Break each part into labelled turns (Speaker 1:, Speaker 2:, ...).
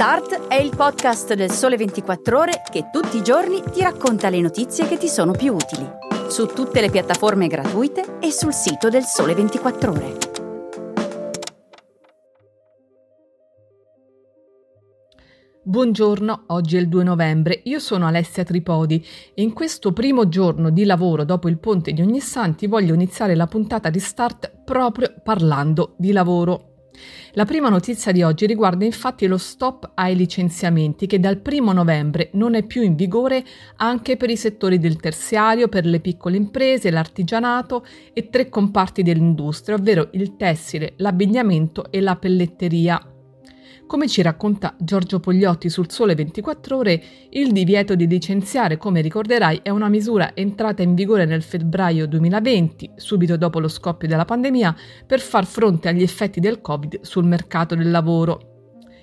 Speaker 1: Start è il podcast del Sole 24 Ore che tutti i giorni ti racconta le notizie che ti sono più utili. Su tutte le piattaforme gratuite e sul sito del Sole 24 Ore.
Speaker 2: Buongiorno, oggi è il 2 novembre, io sono Alessia Tripodi e in questo primo giorno di lavoro dopo il ponte di Ognissanti voglio iniziare la puntata di Start proprio parlando di lavoro. La prima notizia di oggi riguarda infatti lo stop ai licenziamenti che dal 1 novembre non è più in vigore anche per i settori del terziario, per le piccole imprese, l'artigianato e tre comparti dell'industria, ovvero il tessile, l'abbigliamento e la pelletteria. Come ci racconta Giorgio Pogliotti sul Sole 24 Ore, il divieto di licenziare, come ricorderai, è una misura entrata in vigore nel febbraio 2020, subito dopo lo scoppio della pandemia, per far fronte agli effetti del Covid sul mercato del lavoro.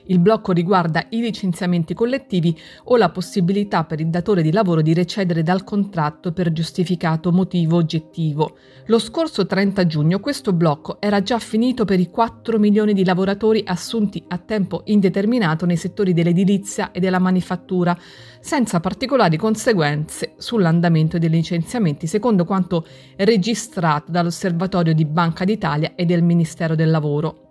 Speaker 2: Il blocco riguarda i licenziamenti collettivi o la possibilità per il datore di lavoro di recedere dal contratto per giustificato motivo oggettivo. Lo scorso 30 giugno questo blocco era già finito per i 4 milioni di lavoratori assunti a tempo indeterminato nei settori dell'edilizia e della manifattura, senza particolari conseguenze sull'andamento dei licenziamenti, secondo quanto registrato dall'Osservatorio di Banca d'Italia e del Ministero del Lavoro.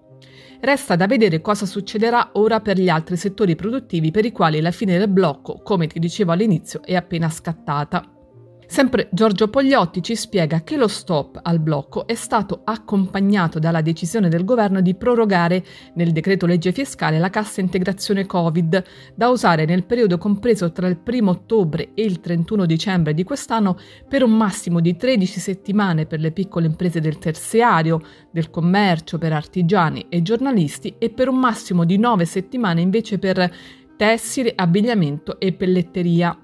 Speaker 2: Resta da vedere cosa succederà ora per gli altri settori produttivi per i quali la fine del blocco, come ti dicevo all'inizio, è appena scattata. Sempre Giorgio Pogliotti ci spiega che lo stop al blocco è stato accompagnato dalla decisione del governo di prorogare nel decreto legge fiscale la cassa integrazione Covid da usare nel periodo compreso tra il 1 ottobre e il 31 dicembre di quest'anno per un massimo di 13 settimane per le piccole imprese del terziario, del commercio, per artigiani e giornalisti e per un massimo di 9 settimane invece per tessile, abbigliamento e pelletteria.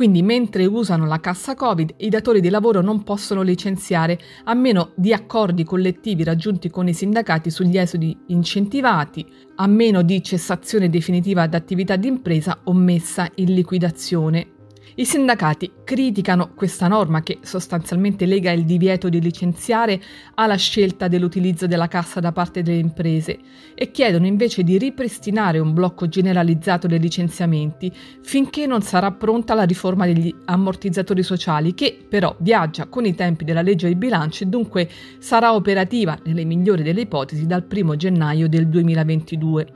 Speaker 2: Quindi mentre usano la cassa Covid, i datori di lavoro non possono licenziare a meno di accordi collettivi raggiunti con i sindacati sugli esodi incentivati, a meno di cessazione definitiva d'attività d'impresa o messa in liquidazione. I sindacati criticano questa norma che sostanzialmente lega il divieto di licenziare alla scelta dell'utilizzo della cassa da parte delle imprese e chiedono invece di ripristinare un blocco generalizzato dei licenziamenti finché non sarà pronta la riforma degli ammortizzatori sociali che però viaggia con i tempi della legge di bilancio e dunque sarà operativa nelle migliori delle ipotesi dal 1 gennaio del 2022.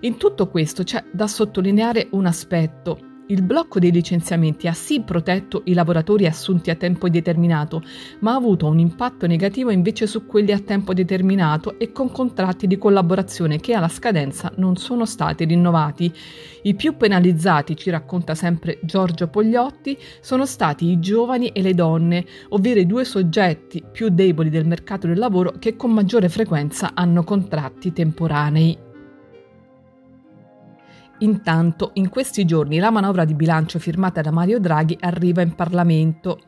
Speaker 2: In tutto questo c'è da sottolineare un aspetto il blocco dei licenziamenti ha sì protetto i lavoratori assunti a tempo determinato, ma ha avuto un impatto negativo invece su quelli a tempo determinato e con contratti di collaborazione che alla scadenza non sono stati rinnovati. I più penalizzati, ci racconta sempre Giorgio Pogliotti, sono stati i giovani e le donne, ovvero i due soggetti più deboli del mercato del lavoro che con maggiore frequenza hanno contratti temporanei. Intanto, in questi giorni la manovra di bilancio firmata da Mario Draghi arriva in Parlamento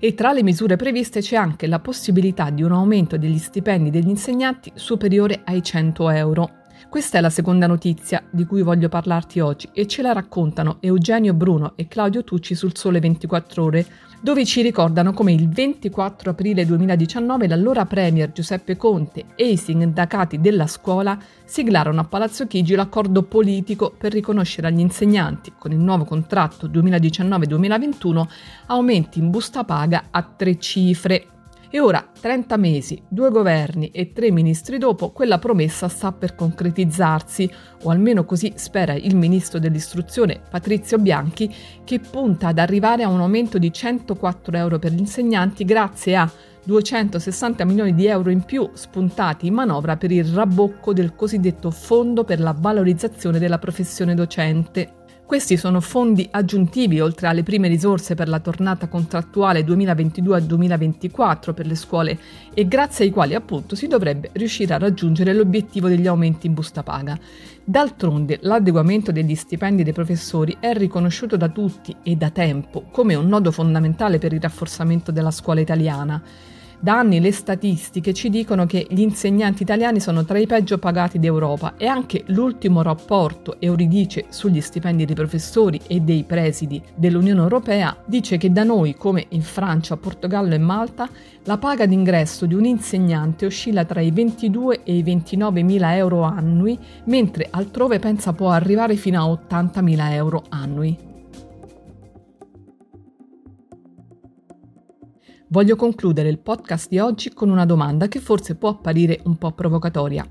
Speaker 2: e tra le misure previste c'è anche la possibilità di un aumento degli stipendi degli insegnanti superiore ai 100 euro. Questa è la seconda notizia di cui voglio parlarti oggi e ce la raccontano Eugenio Bruno e Claudio Tucci sul Sole 24 ore, dove ci ricordano come il 24 aprile 2019 l'allora Premier Giuseppe Conte e i sindacati della scuola siglarono a Palazzo Chigi l'accordo politico per riconoscere agli insegnanti, con il nuovo contratto 2019-2021, aumenti in busta paga a tre cifre e ora, 30 mesi, due governi e tre ministri dopo, quella promessa sta per concretizzarsi, o almeno così spera il ministro dell'istruzione Patrizio Bianchi, che punta ad arrivare a un aumento di 104 euro per gli insegnanti grazie a 260 milioni di euro in più spuntati in manovra per il rabbocco del cosiddetto Fondo per la valorizzazione della professione docente. Questi sono fondi aggiuntivi oltre alle prime risorse per la tornata contrattuale 2022-2024 per le scuole e grazie ai quali appunto si dovrebbe riuscire a raggiungere l'obiettivo degli aumenti in busta paga. D'altronde l'adeguamento degli stipendi dei professori è riconosciuto da tutti e da tempo come un nodo fondamentale per il rafforzamento della scuola italiana. Da anni le statistiche ci dicono che gli insegnanti italiani sono tra i peggio pagati d'Europa e anche l'ultimo rapporto Euridice sugli stipendi dei professori e dei presidi dell'Unione Europea dice che da noi, come in Francia, Portogallo e Malta, la paga d'ingresso di un insegnante oscilla tra i 22 e i 29 mila euro annui, mentre altrove pensa può arrivare fino a 80 mila euro annui. Voglio concludere il podcast di oggi con una domanda che forse può apparire un po' provocatoria.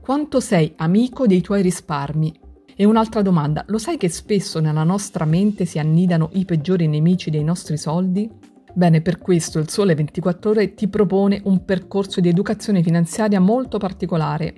Speaker 2: Quanto sei amico dei tuoi risparmi? E un'altra domanda, lo sai che spesso nella nostra mente si annidano i peggiori nemici dei nostri soldi? Bene, per questo il Sole 24 ore ti propone un percorso di educazione finanziaria molto particolare,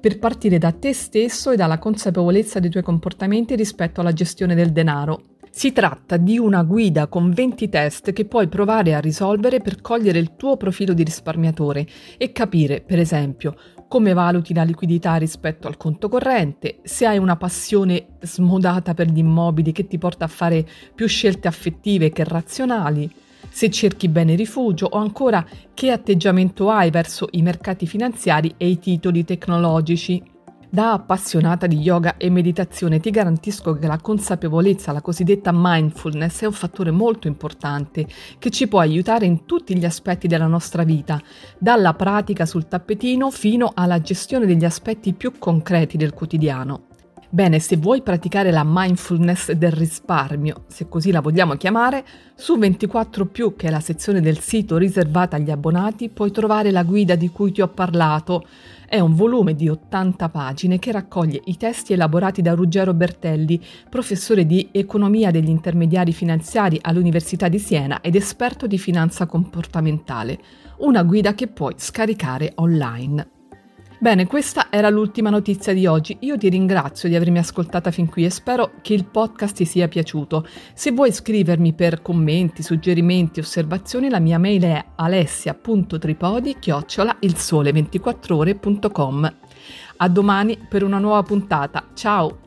Speaker 2: per partire da te stesso e dalla consapevolezza dei tuoi comportamenti rispetto alla gestione del denaro, si tratta di una guida con 20 test che puoi provare a risolvere per cogliere il tuo profilo di risparmiatore e capire, per esempio, come valuti la liquidità rispetto al conto corrente, se hai una passione smodata per gli immobili che ti porta a fare più scelte affettive che razionali, se cerchi bene rifugio o ancora che atteggiamento hai verso i mercati finanziari e i titoli tecnologici. Da appassionata di yoga e meditazione ti garantisco che la consapevolezza, la cosiddetta mindfulness, è un fattore molto importante che ci può aiutare in tutti gli aspetti della nostra vita, dalla pratica sul tappetino fino alla gestione degli aspetti più concreti del quotidiano. Bene, se vuoi praticare la mindfulness del risparmio, se così la vogliamo chiamare, su 24 che è la sezione del sito riservata agli abbonati, puoi trovare la guida di cui ti ho parlato. È un volume di 80 pagine che raccoglie i testi elaborati da Ruggero Bertelli, professore di economia degli intermediari finanziari all'Università di Siena ed esperto di finanza comportamentale. Una guida che puoi scaricare online. Bene, questa era l'ultima notizia di oggi. Io ti ringrazio di avermi ascoltata fin qui e spero che il podcast ti sia piaciuto. Se vuoi scrivermi per commenti, suggerimenti, osservazioni, la mia mail è alessia.tripodi-ilsole24ore.com. A domani per una nuova puntata. Ciao!